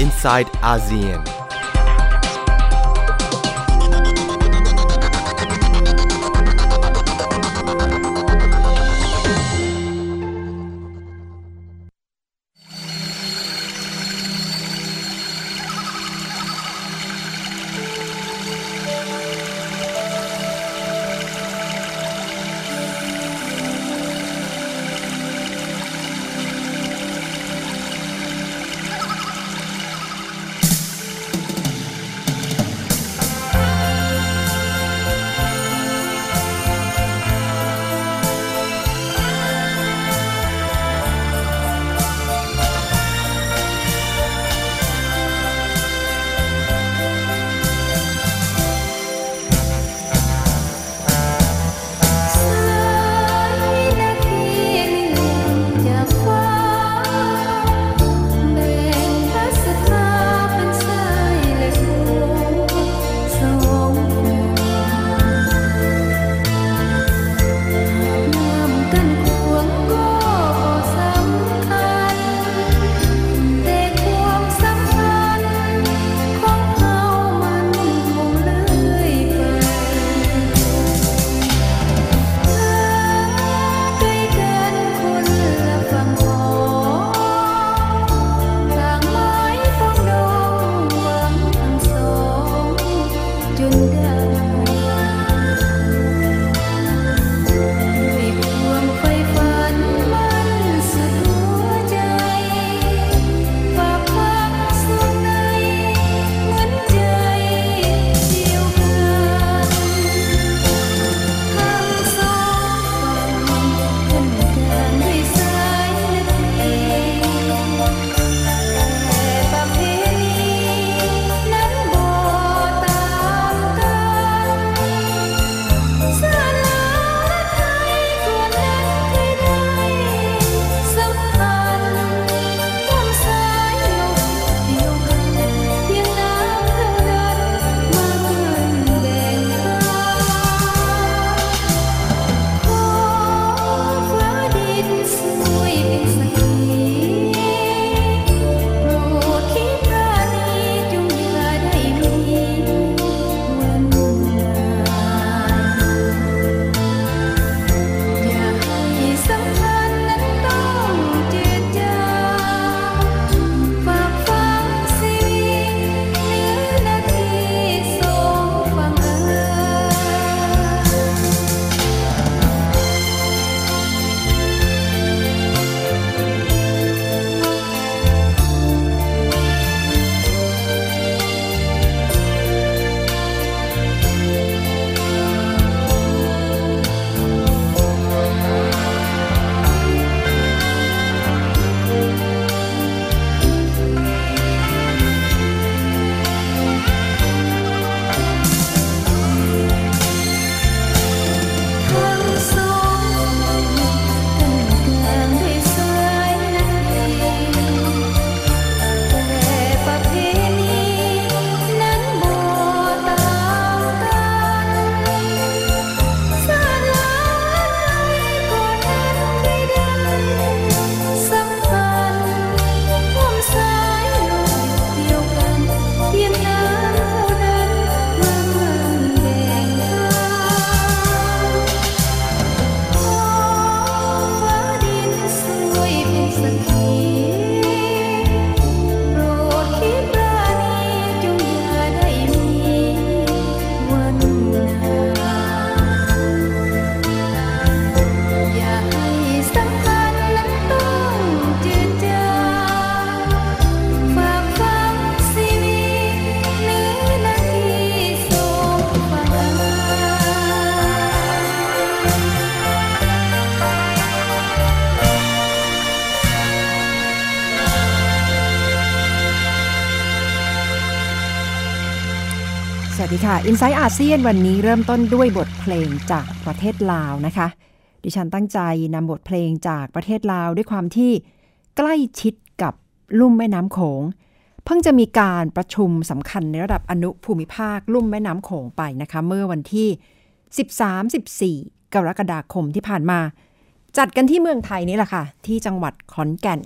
inside ASEAN. ดีค่ะ i n s i ซต์อาเซียนวันนี้เริ่มต้นด้วยบทเพลงจากประเทศลาวนะคะ ดิฉันตั้งใจนำบทเพลงจากประเทศลาวด้วยความที่ใกล้ชิดกับลุ่มแม่น้ำโขง เพิ่งจะมีการประชุมสำคัญในระดับอนุภูมิภาคลุ่มแม่น้ำโขงไปนะคะ เมื่อวันที่ 13-14 กรกฎาคมที่ผ่านมา จัดกันที่เมืองไทยนี่แหละค่ะ ที่จังหวัดขอนแก่น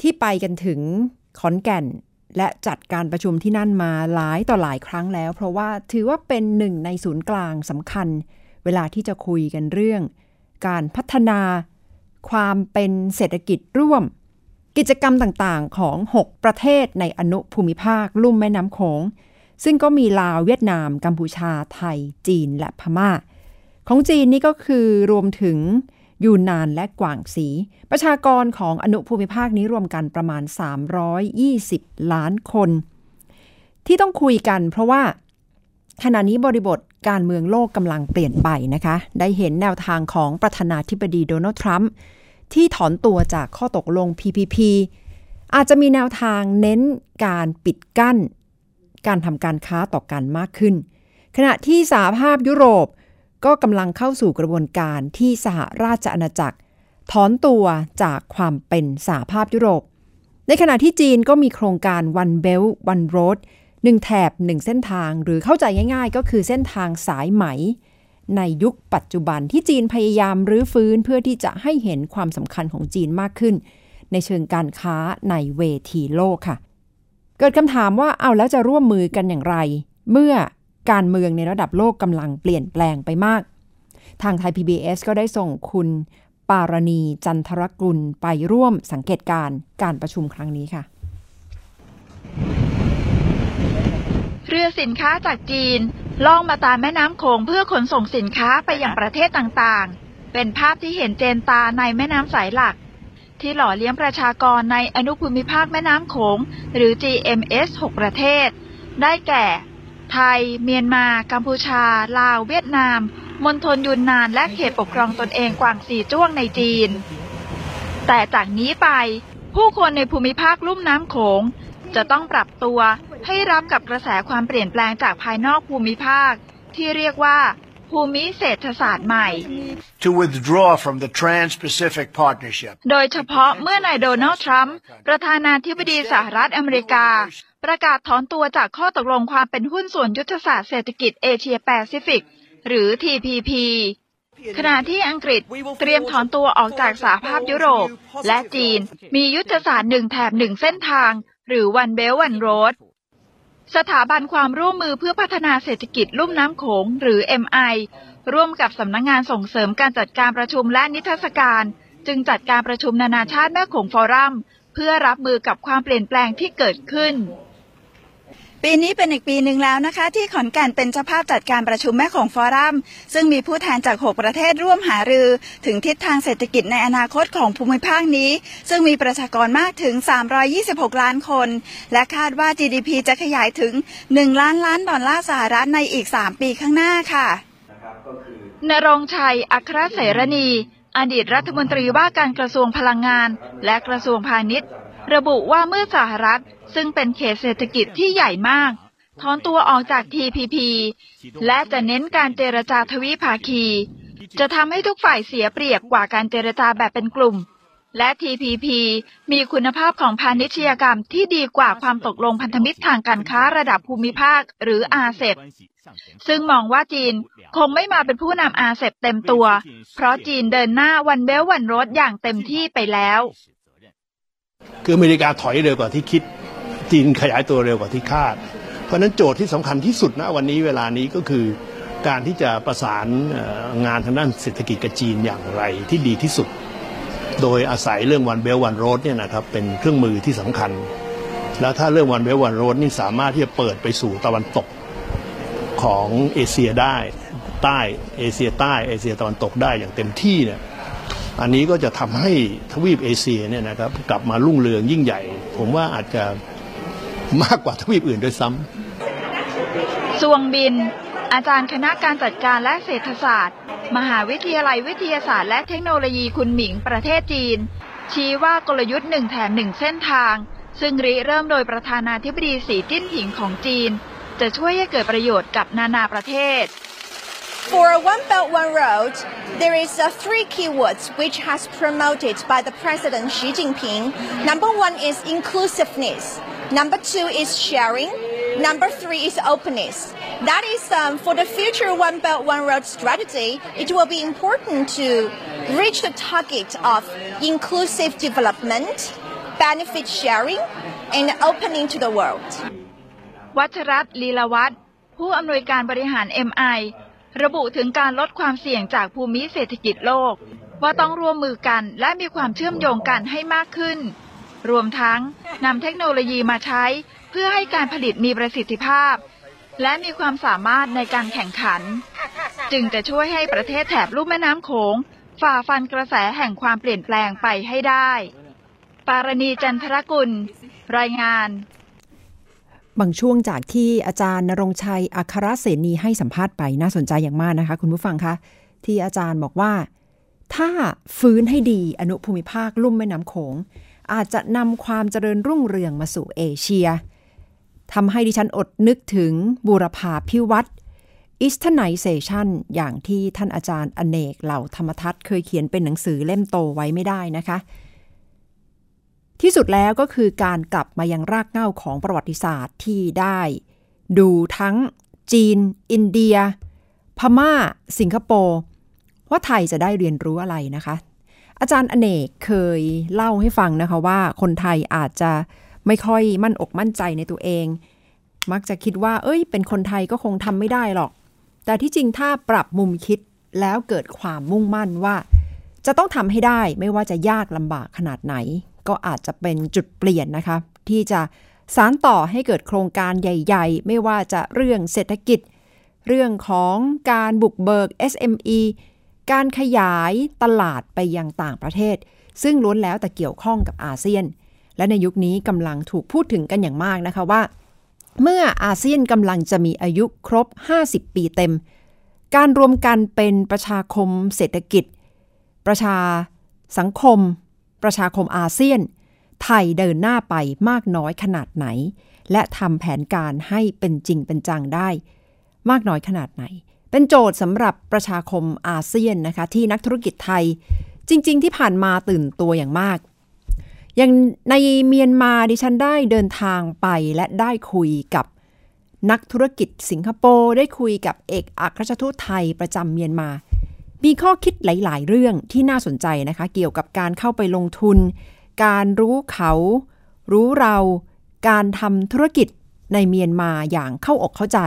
ที่ไปกันถึงขอนแก่น และจัดการประชุมที่นั่นมาหลายต่อหลายครั้งแล้ว เพราะว่าถือว่าเป็นหนึ่งในศูนย์กลางสำคัญ เวลาที่จะคุยกันเรื่อง การพัฒนาความเป็นเศรษฐกิจร่วม กิจกรรมต่างๆของ 6 ประเทศในอนุภูมิภาคลุ่มแม่น้ำโขงซึ่งก็มีลาวเวียดนาม กัมพูชาไทย จีนและพม่า ของจีนนี่ก็คือรวมถึง ยูนนานและกว่างสี ประชากรของอนุภูมิภาคนี้รวมกันประมาณ 320 ล้านคน ที่ต้องคุยกันเพราะว่าขณะนี้บริบทการเมืองโลกกำลังเปลี่ยนไปนะคะ ได้เห็นแนวทางของประธานาธิบดีโดนัลด์ทรัมป์ที่ถอนตัวจากข้อตกลง PPP อาจจะมีแนวทางเน้นการปิดกั้น การทำการค้าต่อกันมากขึ้น ขณะที่สหภาพยุโรป ก็กำลังเข้าสู่กระบวนการที่สหราชอาณาจักร ถอนตัวจากความเป็นสหภาพยุโรป ในขณะที่จีนก็มีโครงการ One Belt One Road หนึ่งแถบหนึ่งเส้นทางหรือเข้าใจง่าย ๆ ก็คือเส้นทางสายไหม ในยุคปัจจุบันที่จีนพยายามรื้อฟื้นเพื่อที่จะให้เห็นความสำคัญของจีนมากขึ้น ในเชิงการค้าในเวทีโลกค่ะ เกิดคำถามว่าเอาแล้วจะร่วมมือกันอย่างไร เมื่อ การเมืองในระดับโลกกำลังเปลี่ยนแปลงไปมาก ทางไทย PBS ก็ได้ส่งคุณ ปารณีจันทรกุลไปร่วมสังเกตการการประชุมครั้งนี้ค่ะเรือสินค้าจากจีนล่องมาตามแม่น้ำโขงเพื่อขนส่งสินค้าไปยังประเทศต่างๆ เป็นภาพที่เห็นเจนตาในแม่น้ำสายหลัก ที่หล่อเลี้ยงประชากรในอนุภูมิภาคแม่น้ำโขง หรือ GMS 6 ประเทศ ได้แก่ ไทย เมียนมา กัมพูชา ลาว เวียดนาม มณฑลยุนนาน และเขตปกครองตนเองกวางสีจ้วงในจีน แต่จากนี้ไป ผู้คนในภูมิภาคลุ่มน้ำโขง จะต้องปรับตัวให้รับกับกระแสความเปลี่ยนแปลงจากภายนอกภูมิภาค ที่เรียกว่า ภูมิเศรษฐศาสตร์ใหม่ to withdraw from the Trans-Pacific Partnership. โดยเฉพาะเมื่อนายโดนัลด์ทรัมป์ประธานาธิบดีสหรัฐอเมริกา ประกาศถอนตัวจากข้อตกลงความเป็นหุ้นส่วนยุทธศาสตร์เศรษฐกิจเอเชียแปซิฟิก หรือ TPP ขณะที่อังกฤษเตรียมถอนตัวออกจากสหภาพยุโรป และจีนมียุทธศาสตร์หนึ่งแถบหนึ่งเส้นทาง หรือ One Belt One Road สถาบันความร่วมมือเพื่อพัฒนาเศรษฐกิจลุ่มน้ำโขง หรือ MI ร่วมกับสำนักงงานส่งเสริมการจัดการประชุมและนิทรรศการ จึงจัดการประชุมนานาชาติแม่โขงฟอรัม เพื่อรับมือกับความเปลี่ยนแปลงที่เกิดขึ้น ปีนี้เป็นอีกปีหนึ่งแล้วนะคะ ที่ขอนแก่นเป็นเจ้าภาพจัดการประชุมแม่ของฟอรัม ซึ่งมีผู้แทนจาก 6 ประเทศร่วมหารือ ถึงทิศทางเศรษฐกิจในอนาคตของภูมิภาคนี้ ซึ่งมีประชากรมากถึง 326 ล้านคน และคาดว่า GDP จะขยายถึง 1 ล้านล้านดอลลาร์สหรัฐในอีก 3 ปีข้างหน้าค่ะนรงชัย อัครเสรณี อดีตรัฐมนตรีว่าการกระทรวงพลังงาน และกระทรวงพาณิชย์ ระบุว่าเมื่อสหรัฐ ซึ่งเป็นเขตเศรษฐกิจที่ใหญ่มาก ถอนตัวออกจาก TPP และจะเน้นการเจรจาทวิภาคี จะทำให้ทุกฝ่ายเสียเปรียบกว่าการเจรจาแบบเป็นกลุ่ม และ TPP มีคุณภาพของพาณิชยกรรมที่ดีกว่าความตกลงพันธมิตรทางการค้าระดับภูมิภาค หรืออาเซบซึ่งมองว่าจีนคงไม่มาเป็นผู้นำอาเซบเต็มตัว เพราะจีนเดินหน้าวันเบลวันรถอย่างเต็มที่ไปแล้ว คืออเมริกาถอยเร็วกว่าที่คิด จีนขยายตัวเร็วกว่าที่คาด เพราะฉะนั้นโจทย์ที่สำคัญที่สุดนะวันนี้เวลานี้ก็คือการที่จะประสานงานทางด้านเศรษฐกิจกับจีนอย่างไรที่ดีที่สุด โดยอาศัยเรื่องวันเบลวันโรดเนี่ยนะครับเป็นเครื่องมือที่สำคัญ แล้วถ้าเรื่องวันเบลวันโรดนี่สามารถที่จะเปิดไปสู่ตะวันตกของเอเชียได้ใต้เอเชียใต้เอเชียตะวันตกได้อย่างเต็มที่เนี่ยอันนี้ก็จะทำให้ทวีปเอเชียเนี่ยนะครับกลับมารุ่งเรืองยิ่งใหญ่ ผมว่าอาจจะ มากกว่าทวีปอื่นด้วยซ้ำสวงบิน อาจารย์คณะการจัดการและเศรษฐศาสตร์ มหาวิทยาลัยวิทยาศาสตร์และเทคโนโลยีคุณหมิงประเทศจีน ชี้ว่ากลยุทธ์หนึ่งแถมหนึ่งเส้นทาง ซึ่งริเริ่มโดยประธานาธิบดีสีจิ้นผิงของจีน จะช่วยให้เกิดประโยชน์กับนานาประเทศ For One Belt One Road, there is uh, three keywords which has promoted by the President Xi Jinping. Number one is inclusiveness. Number two is sharing. Number three is openness. That is um, for the future One Belt One Road strategy. It will be important to reach the target of inclusive development, benefit sharing, and opening to the world. วัชรัตน์ลีลาวัฒน์ผู้อำนวยการบริหาร MI ระบุถึงการลดความเสี่ยงจากภูมิเศรษฐกิจโลก ว่าต้องร่วมมือกันและมีความเชื่อมโยงกันให้มากขึ้น รวมทั้งนำเทคโนโลยีมาใช้เพื่อให้การผลิตมีประสิทธิภาพ และมีความสามารถในการแข่งขัน จึงจะช่วยให้ประเทศแถบลุ่มแม่น้ำโขงฝ่าฟันกระแสแห่งความเปลี่ยนแปลงไปให้ได้ ปารณีจันทรกุล รายงานบางช่วงจากที่อาจารย์นรงชัยอัครเสนีให้สัมภาษณ์ไปน่าสนใจอย่างมากนะคะ คุณผู้ฟังคะ ที่อาจารย์บอกว่า ถ้าฟื้นให้ดีอนุภูมิภาคลุ่มแม่น้ำโขง อาจจะนำความเจริญรุ่งเรืองมาสู่เอเชียทำให้ดิฉันอดนึกถึงบูรพาพิวัตร Easternization อย่างที่ท่านอาจารย์อเนกเหล่าธรรมทัศน์เคยเขียนเป็นหนังสือเล่มโตไว้ไม่ได้นะคะ ที่สุดแล้วก็คือการกลับมายังรากเหง้าของประวัติศาสตร์ที่ได้ ดูทั้งจีน อินเดีย พม่า สิงคโปร์ว่าไทยจะได้เรียนรู้อะไรนะคะ อาจารย์อเนกเคยเล่าให้ฟังนะคะว่าคนไทยอาจจะไม่ค่อยมั่นอกมั่นใจในตัวเอง มักจะคิดว่า เอ้ย เป็นคนไทยก็คงทำไม่ได้หรอก แต่ที่จริงถ้าปรับมุมคิดแล้วเกิดความมุ่งมั่นว่า จะต้องทำให้ได้ไม่ว่าจะยากลำบากขนาดไหน ก็อาจจะเป็นจุดเปลี่ยนนะคะ ที่จะสารต่อให้เกิดโครงการใหญ่ ๆ ไม่ว่าจะเรื่องเศรษฐกิจ เรื่องของการบุกเบิก SME การขยายตลาดไปยังต่างประเทศ ซึ่งล้วนแล้วแต่เกี่ยวข้องกับอาเซียน และในยุคนี้กำลังถูกพูดถึงกันอย่างมากนะคะว่า เมื่ออาเซียนกำลังจะมีอายุครบ 50 ปีเต็ม การรวมกันเป็นประชาคมเศรษฐกิจ ประชาสังคม ประชาคมอาเซียน ไทยเดินหน้าไปมากน้อยขนาดไหน และทำแผนการให้เป็นจริงเป็นจังได้ มากน้อยขนาดไหน เป็นโจทย์สำหรับประชาคมอาเซียนนะคะที่นักธุรกิจไทย จริง ๆ ที่ผ่านมาตื่นตัวอย่างมาก อย่างในเมียนมาดิฉันได้เดินทางไปและได้คุยกับนักธุรกิจสิงคโปร์ได้คุยกับเอกอัครราชทูตไทยประจำเมียนมา มีข้อคิดหลาย ๆ เรื่องที่น่าสนใจนะคะ เกี่ยวกับการเข้าไปลงทุน การรู้เขา รู้เรา การทำธุรกิจในเมียนมาอย่างเข้าอกเข้าใจ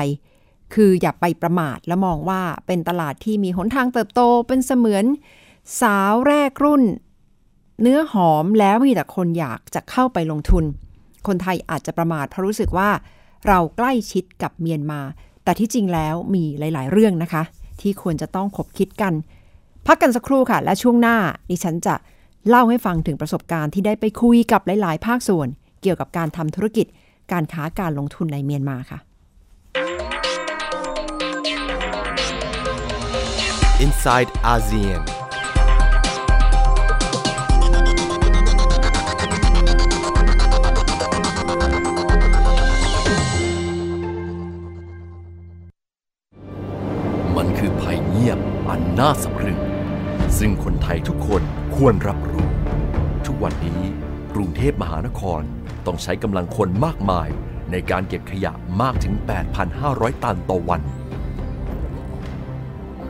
คืออย่าไปประมาทและมองว่าเป็นตลาดที่มีหนทางเติบโตเป็นเสมือน สาวแรกรุ่น เนื้อหอมแล้วมีแต่คนอยากจะเข้าไปลงทุน คนไทยอาจจะประมาทเพราะรู้สึกว่า เราใกล้ชิดกับเมียนมา แต่ที่จริงแล้วมีหลาย ๆ เรื่องนะคะ ที่ควรจะต้องคบคิดกัน พักกันสักครู่ค่ะ และช่วงหน้าดิฉันจะเล่าให้ฟังถึงประสบการณ์ที่ได้ไปคุยกับหลาย ๆ ภาคส่วน เกี่ยวกับการทำธุรกิจ การค้าการลงทุนในเมียนมาค่ะ Inside ASEAN. มันคือภัยเงียบอันน่าสะพรึง ซึ่งคนไทยทุกคนควรรับรู้ ทุกวันนี้กรุงเทพมหานครต้องใช้กำลังคนมากมายในการเก็บขยะมากถึง 8,500 ตันต่อวัน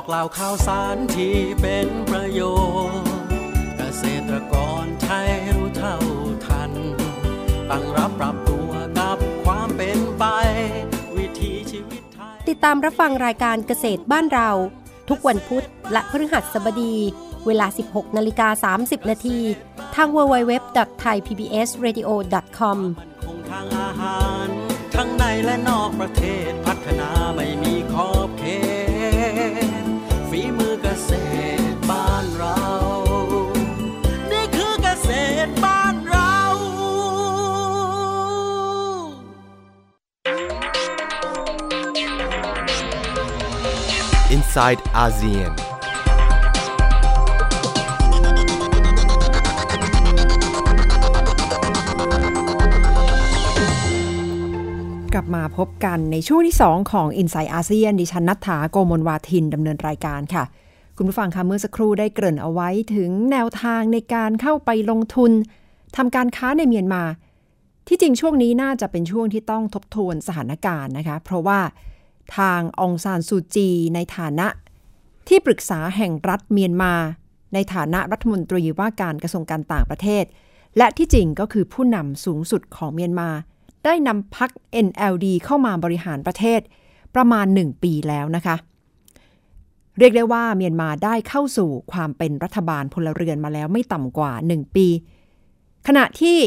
บอกเล่าข่าวสารที่เป็นประโยชน์ เกษตรกรไทยรู้เท่าทัน ตั้งรับปรับตัวกับความเป็นไป วิถีชีวิตไทย ติดตามรับฟังรายการเกษตรบ้านเรา ทุกวันพุธและพฤหัสบดี เวลา 16นาฬิกา30นาทีทาง www.thaipbsradio.com คงทางอาหาร ทั้งในและนอกประเทศพัฒนาไม่มีขอ ษตรบ้านเรา นี่คือเกษตรบ้านเรา inside ASEAN. กลับมาพบกันในช่วงที่ 2 ของ i n s i ซต์อาเซียนดิฉันนัทธาโกมลวาทินดำเนินรายการค่ะ คุณผู้ฟังคะเมื่อสักครู่ได้เกริ่นเอาไว้ถึงแนวทางในการเข้าไปลงทุนทำการค้าในเมียนมา ที่จริงช่วงนี้น่าจะเป็นช่วงที่ต้องทบทวนสถานการณ์นะคะ เพราะว่าทางองซานซูจีในฐานะ ที่ปรึกษาแห่งรัฐเมียนมา ในฐานะรัฐมนตรีว่าการกระทรวงการต่างประเทศ และที่จริงก็คือผู้นำสูงสุดของเมียนมา ได้นำพัก NLD เข้ามาบริหารประเทศประมาณ 1 ปีแล้วนะคะเเรียกได้ว่าเมียนมาได้เข้าสู่ความเป็นรัฐบาลพลเรือนมาแล้วไม่ต่ำกว่า 1 ปี ขณะที่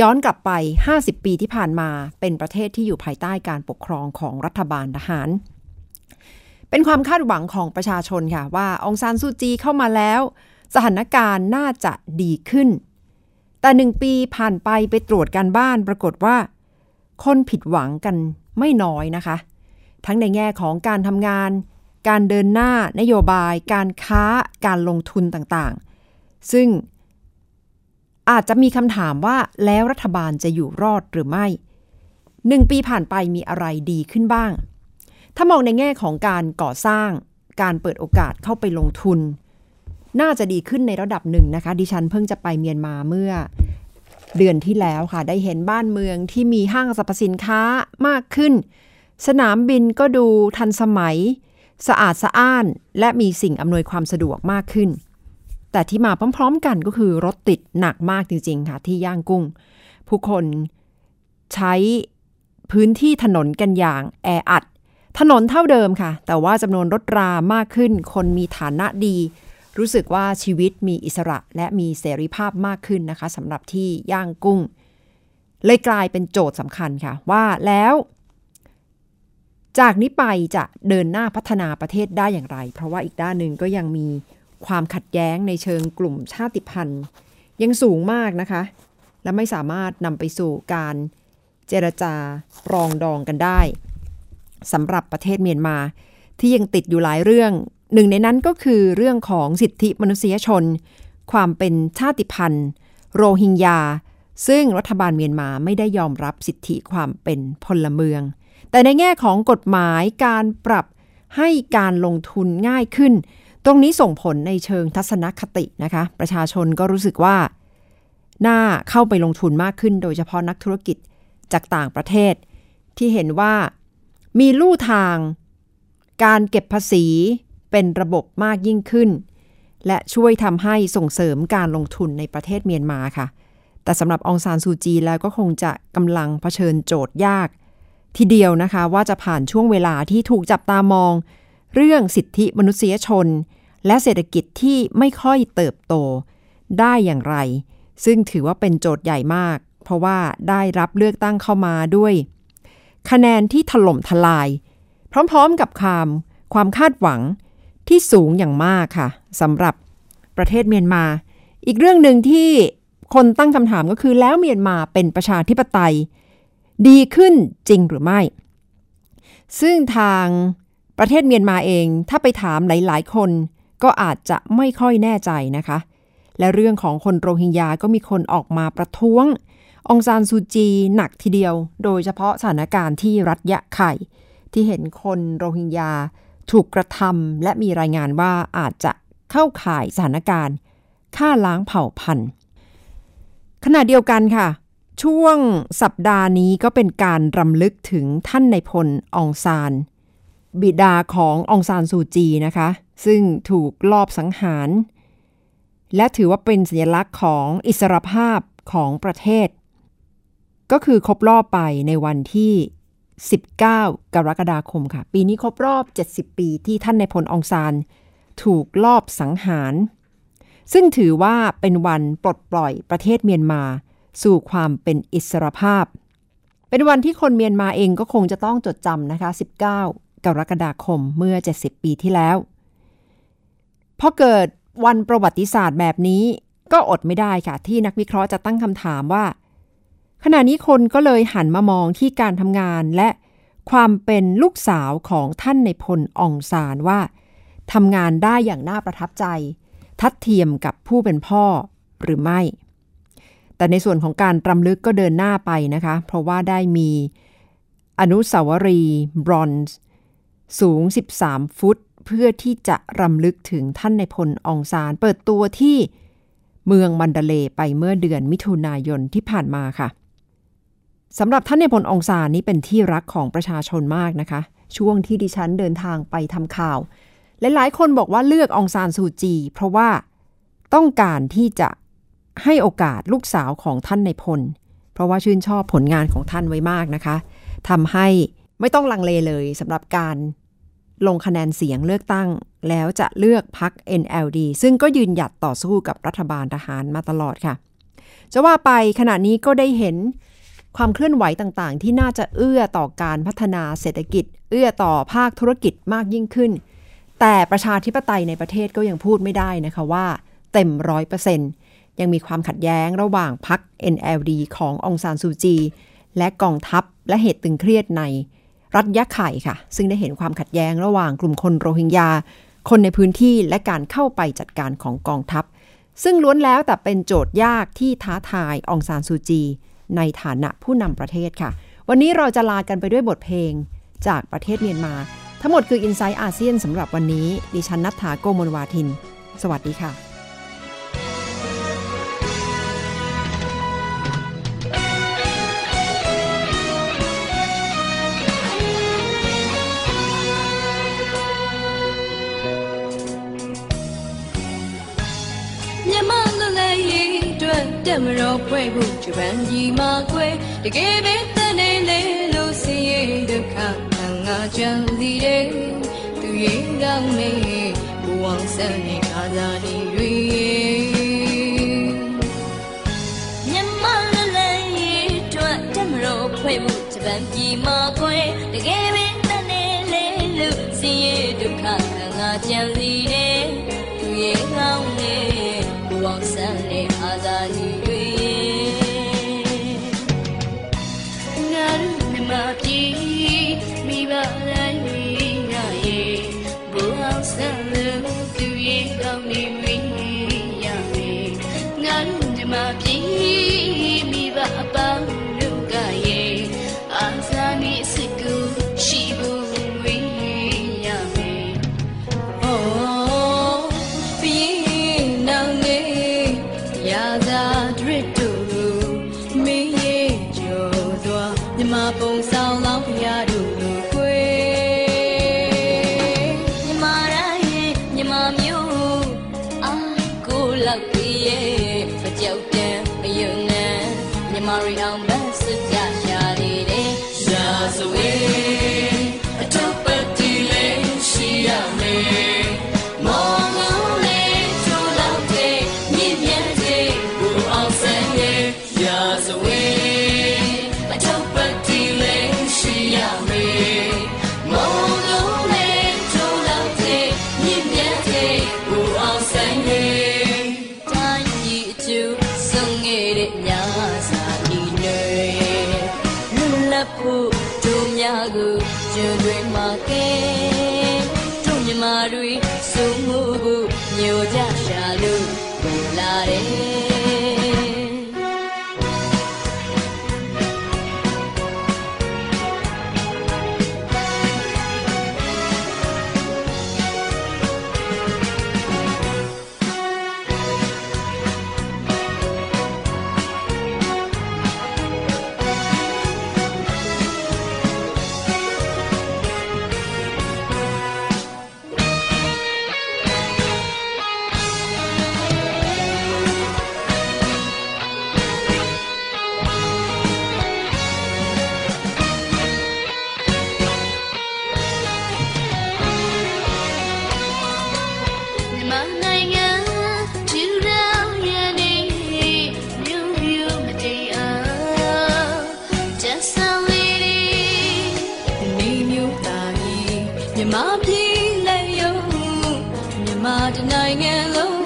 ย้อนกลับไป 50 ปีที่ผ่านมาเป็นประเทศที่อยู่ภายใต้การปกครองของรัฐบาลทหาร เป็นความคาดหวังของประชาชนค่ะ ว่าองซานซูจีเข้ามาแล้ว สถานการณ์น่าจะดีขึ้น แต่หนึ่งปีผ่านไปไปตรวจการบ้านปรากฏว่า คนผิดหวังกันไม่น้อยนะคะ ทั้งในแง่ของการทำงาน การเดินหน้านโยบาย การค้าการลงทุนต่างๆ ซึ่งอาจจะมีคำถามว่าแล้วรัฐบาลจะอยู่รอดหรือไม่หนึ่งปีผ่านไปมีอะไรดีขึ้นบ้าง ถ้ามองในแง่ของการก่อสร้าง การเปิดโอกาสเข้าไปลงทุน น่าจะดีขึ้นในระดับหนึ่งนะคะ ดิฉันเพิ่งจะไปเมียนมาเมื่อเดือนที่แล้วค่ะ ได้เห็นบ้านเมืองที่มีห้างสรรพสินค้ามากขึ้น สนามบินก็ดูทันสมัย สะอาดสะอ้าน และมีสิ่งอำนวยความสะดวกมากขึ้น แต่ที่มาพร้อม ๆ กันก็คือรถติดหนักมากจริง ๆ ค่ะ ที่ย่างกุ้ง ผู้คนใช้พื้นที่ถนนกันอย่างแออัด ถนนเท่าเดิมค่ะ แต่ว่าจำนวนรถรามากขึ้น คนมีฐานะดี รู้สึกว่าชีวิตมีอิสระและมีเสรีภาพมากขึ้นนะคะสำหรับที่ย่างกุ้ง เลยกลายเป็นโจทย์สำคัญค่ะ ว่าแล้ว จากนี้ไปจะเดินหน้าพัฒนาประเทศได้อย่างไร เพราะว่าอีกด้านหนึ่งก็ยังมีความขัดแย้งในเชิงกลุ่มชาติพันธุ์ ยังสูงมากนะคะ และไม่สามารถนำไปสู่การเจรจาปรองดองกันได้สำหรับประเทศเมียนมา ที่ยังติดอยู่หลายเรื่อง หนึ่งในนั้นก็คือเรื่องของสิทธิมนุษยชน ความเป็นชาติพันธุ์ โรฮิงญาซึ่งรัฐบาลเมียนมาไม่ได้ยอมรับสิทธิความเป็นพลเมือง แต่ในแง่ของกฎหมายการปรับให้การลงทุนง่ายขึ้น ตรงนี้ส่งผลในเชิงทัศนคตินะคะ ประชาชนก็รู้สึกว่า น่าเข้าไปลงทุนมากขึ้น โดยเฉพาะนักธุรกิจจากต่างประเทศ ที่เห็นว่ามีลู่ทาง การเก็บภาษีเป็นระบบมากยิ่งขึ้น และช่วยทำให้ส่งเสริมการลงทุนในประเทศเมียนมาค่ะ แต่สำหรับองซานซูจีแล้วก็คงจะกำลังเผชิญโจทย์ยาก ทีเดียวนะคะ ว่าจะผ่านช่วงเวลาที่ถูกจับตามอง เรื่องสิทธิมนุษยชน และเศรษฐกิจที่ไม่ค่อยเติบโตได้อย่างไร ซึ่งถือว่าเป็นโจทย์ใหญ่มาก เพราะว่าได้รับเลือกตั้งเข้ามาด้วย คะแนนที่ถล่มทลาย พร้อมๆกับความความคาดหวังที่สูงอย่างมากค่ะสำหรับประเทศเมียนมา อีกเรื่องหนึ่งที่คนตั้งคำถามก็คือแล้วเมียนมาเป็นประชาธิปไตย ดีขึ้นจริงหรือไม่ ซึ่งทางประเทศเมียนมาเอง ถ้าไปถามหลาย ๆ คนก็อาจจะไม่ค่อยแน่ใจนะคะ และเรื่องของคนโรฮิงญาก็มีคนออกมาประท้วง องซานซูจีหนักทีเดียว โดยเฉพาะสถานการณ์ที่รัฐยะไข่ ที่เห็นคนโรฮิงญาถูกกระทำและมีรายงานว่าอาจจะเข้าข่ายสถานการณ์ฆ่าล้างเผ่าพันธุ์ขณะเดียวกันค่ะ ช่วงสัปดาห์นี้ก็เป็นการรำลึกถึงท่านในพลองซาน บิดาขององซานซูจีนะคะ ซึ่งถูกลอบสังหาร และถือว่าเป็นสัญลักษณ์ของอิสรภาพของประเทศ ก็คือครบรอบไปในวันที่ 19 กรกฎาคมค่ะ ปีนี้ครบรอบ 70 ปีที่ท่านในพลองซาน ถูกลอบสังหาร ซึ่งถือว่าเป็นวันปลดปล่อยประเทศเมียนมา สู่ความเป็นอิสรภาพ เป็นวันที่คนเมียนมาเองก็คงจะต้องจดจำนะคะ 19 กรกฎาคมเมื่อ 70 ปีที่แล้ว พอเกิดวันประวัติศาสตร์แบบนี้ก็อดไม่ได้ค่ะ ที่นักวิเคราะห์จะตั้งคำถามว่า ขณะนี้คนก็เลยหันมามองที่การทำงานและความเป็นลูกสาวของท่านในพลองซานว่าทำงานได้อย่างน่าประทับใจ ทัดเทียมกับผู้เป็นพ่อหรือไม่ แต่ในส่วนของการรำลึกก็เดินหน้าไปนะคะ เพราะว่าได้มีอนุสาวรีย์บรอนซ์สูง 13 ฟุต เพื่อที่จะรำลึกถึงท่านในพลองซานเปิดตัวที่เมืองมันดาเลไปเมื่อเดือนมิถุนายนที่ผ่านมาค่ะสำหรับท่านในพลองซานนี้เป็นที่รักของประชาชนมากนะคะ ช่วงที่ดิฉันเดินทางไปทำข่าวและหลายคนบอกว่าเลือกองซานซูจี เพราะว่าต้องการที่จะ ให้โอกาสลูกสาวของท่านในพล เพราะว่าชื่นชอบผลงานของท่านไว้มากนะคะทำให้ไม่ต้องลังเลเลยสำหรับการลงคะแนนเสียงเลือกตั้ง แล้วจะเลือกพรรค NLD ซึ่งก็ยืนหยัดต่อสู้กับรัฐบาลทหารมาตลอดค่ะ จะว่าไปขณะนี้ก็ได้เห็นความเคลื่อนไหวต่างๆ ที่น่าจะเอื้อต่อการพัฒนาเศรษฐกิจ เอื้อต่อภาคธุรกิจมากยิ่งขึ้น แต่ประชาธิปไตยในประเทศก็ยังพูดไม่ได้นะคะว่า เต็มร้อยเปอร์เซ็นต์ ยังมีความขัดแย้งระหว่างพรรค NLD ขององซานซูจี และกองทัพและเหตุตึงเครียดในรัฐยะไข่ค่ะ ซึ่งได้เห็นความขัดแย้งระหว่างกลุ่มคนโรฮิงญา คนในพื้นที่และการเข้าไปจัดการของกองทัพ ซึ่งล้วนแล้วแต่เป็นโจทย์ยากที่ท้าทายองซานซูจี ในฐานะผู้นำประเทศค่ะ วันนี้เราจะลากันไปด้วยบทเพลงจากประเทศเมียนมา ทั้งหมดคือ i n s i ซต์อาเซียนสำหรับวันนี้ ดิฉันนัฐาโกมลวาทิน สวัสดีค่ะ တွက်တက်မတော်ဖွဲ့ဖို့ဂျပန်ကြီးမှာခွဲတကယ်ပဲတန်နေလေလို့စီရင်ဒုက္ခခံငါကြံစီတယ်သူရင်ကောင်းနေဘဝဆန်းနေခါသာနေတွေမြမလလည်းရေးအတွက်တက်မတော်ဖွဲ့ဖို့ဂျပန်ကြီးမှာခွဲတကယ်ပဲတန်နေလေလို့စီရင်ဒုက္ခခံငါကြံစီတယ် ရဲ့မကြောက်တဲ့အယုံနဲ့မြမရီအောင်ဘတ်စစ်ကြရှာလေးတဲ့ရာဇ မြန်မာပြည်လည်းယုံမြန်မာတိုင်းနိုင်ငံလုံး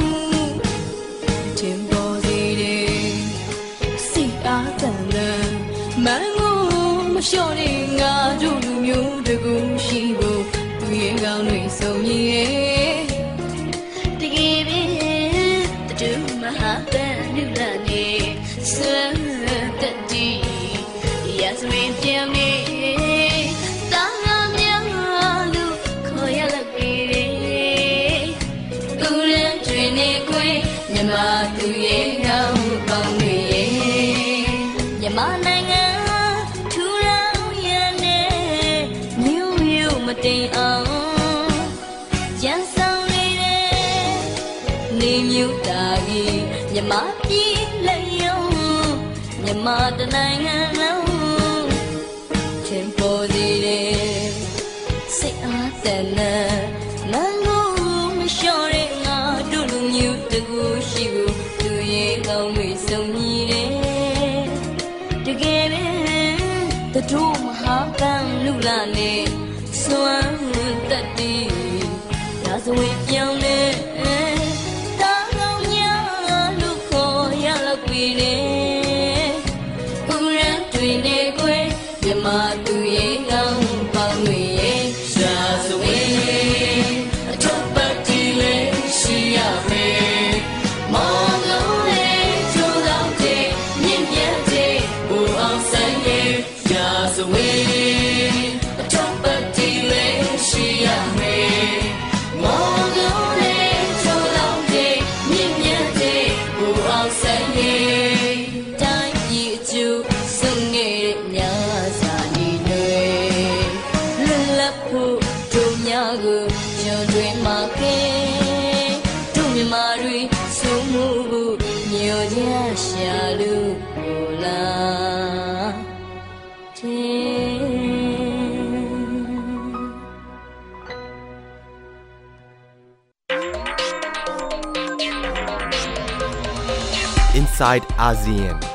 မြမပြည်လက်ယုံမြမတနိုင်ငံလုံးချင်ပေါ်စီတယ်စိတ်အားတန်နာမန်ကုန်မလျှော့တဲ့ငါတို့လူမျိုးတကူရှိဘူးသူရဲ့ကောင်းမေဆုံးမြည်တယ်တကယ်ပဲတတို့မဟာကံလူလာနေစွမ်းတက်တည်ရာဇဝင် inside ASEAN.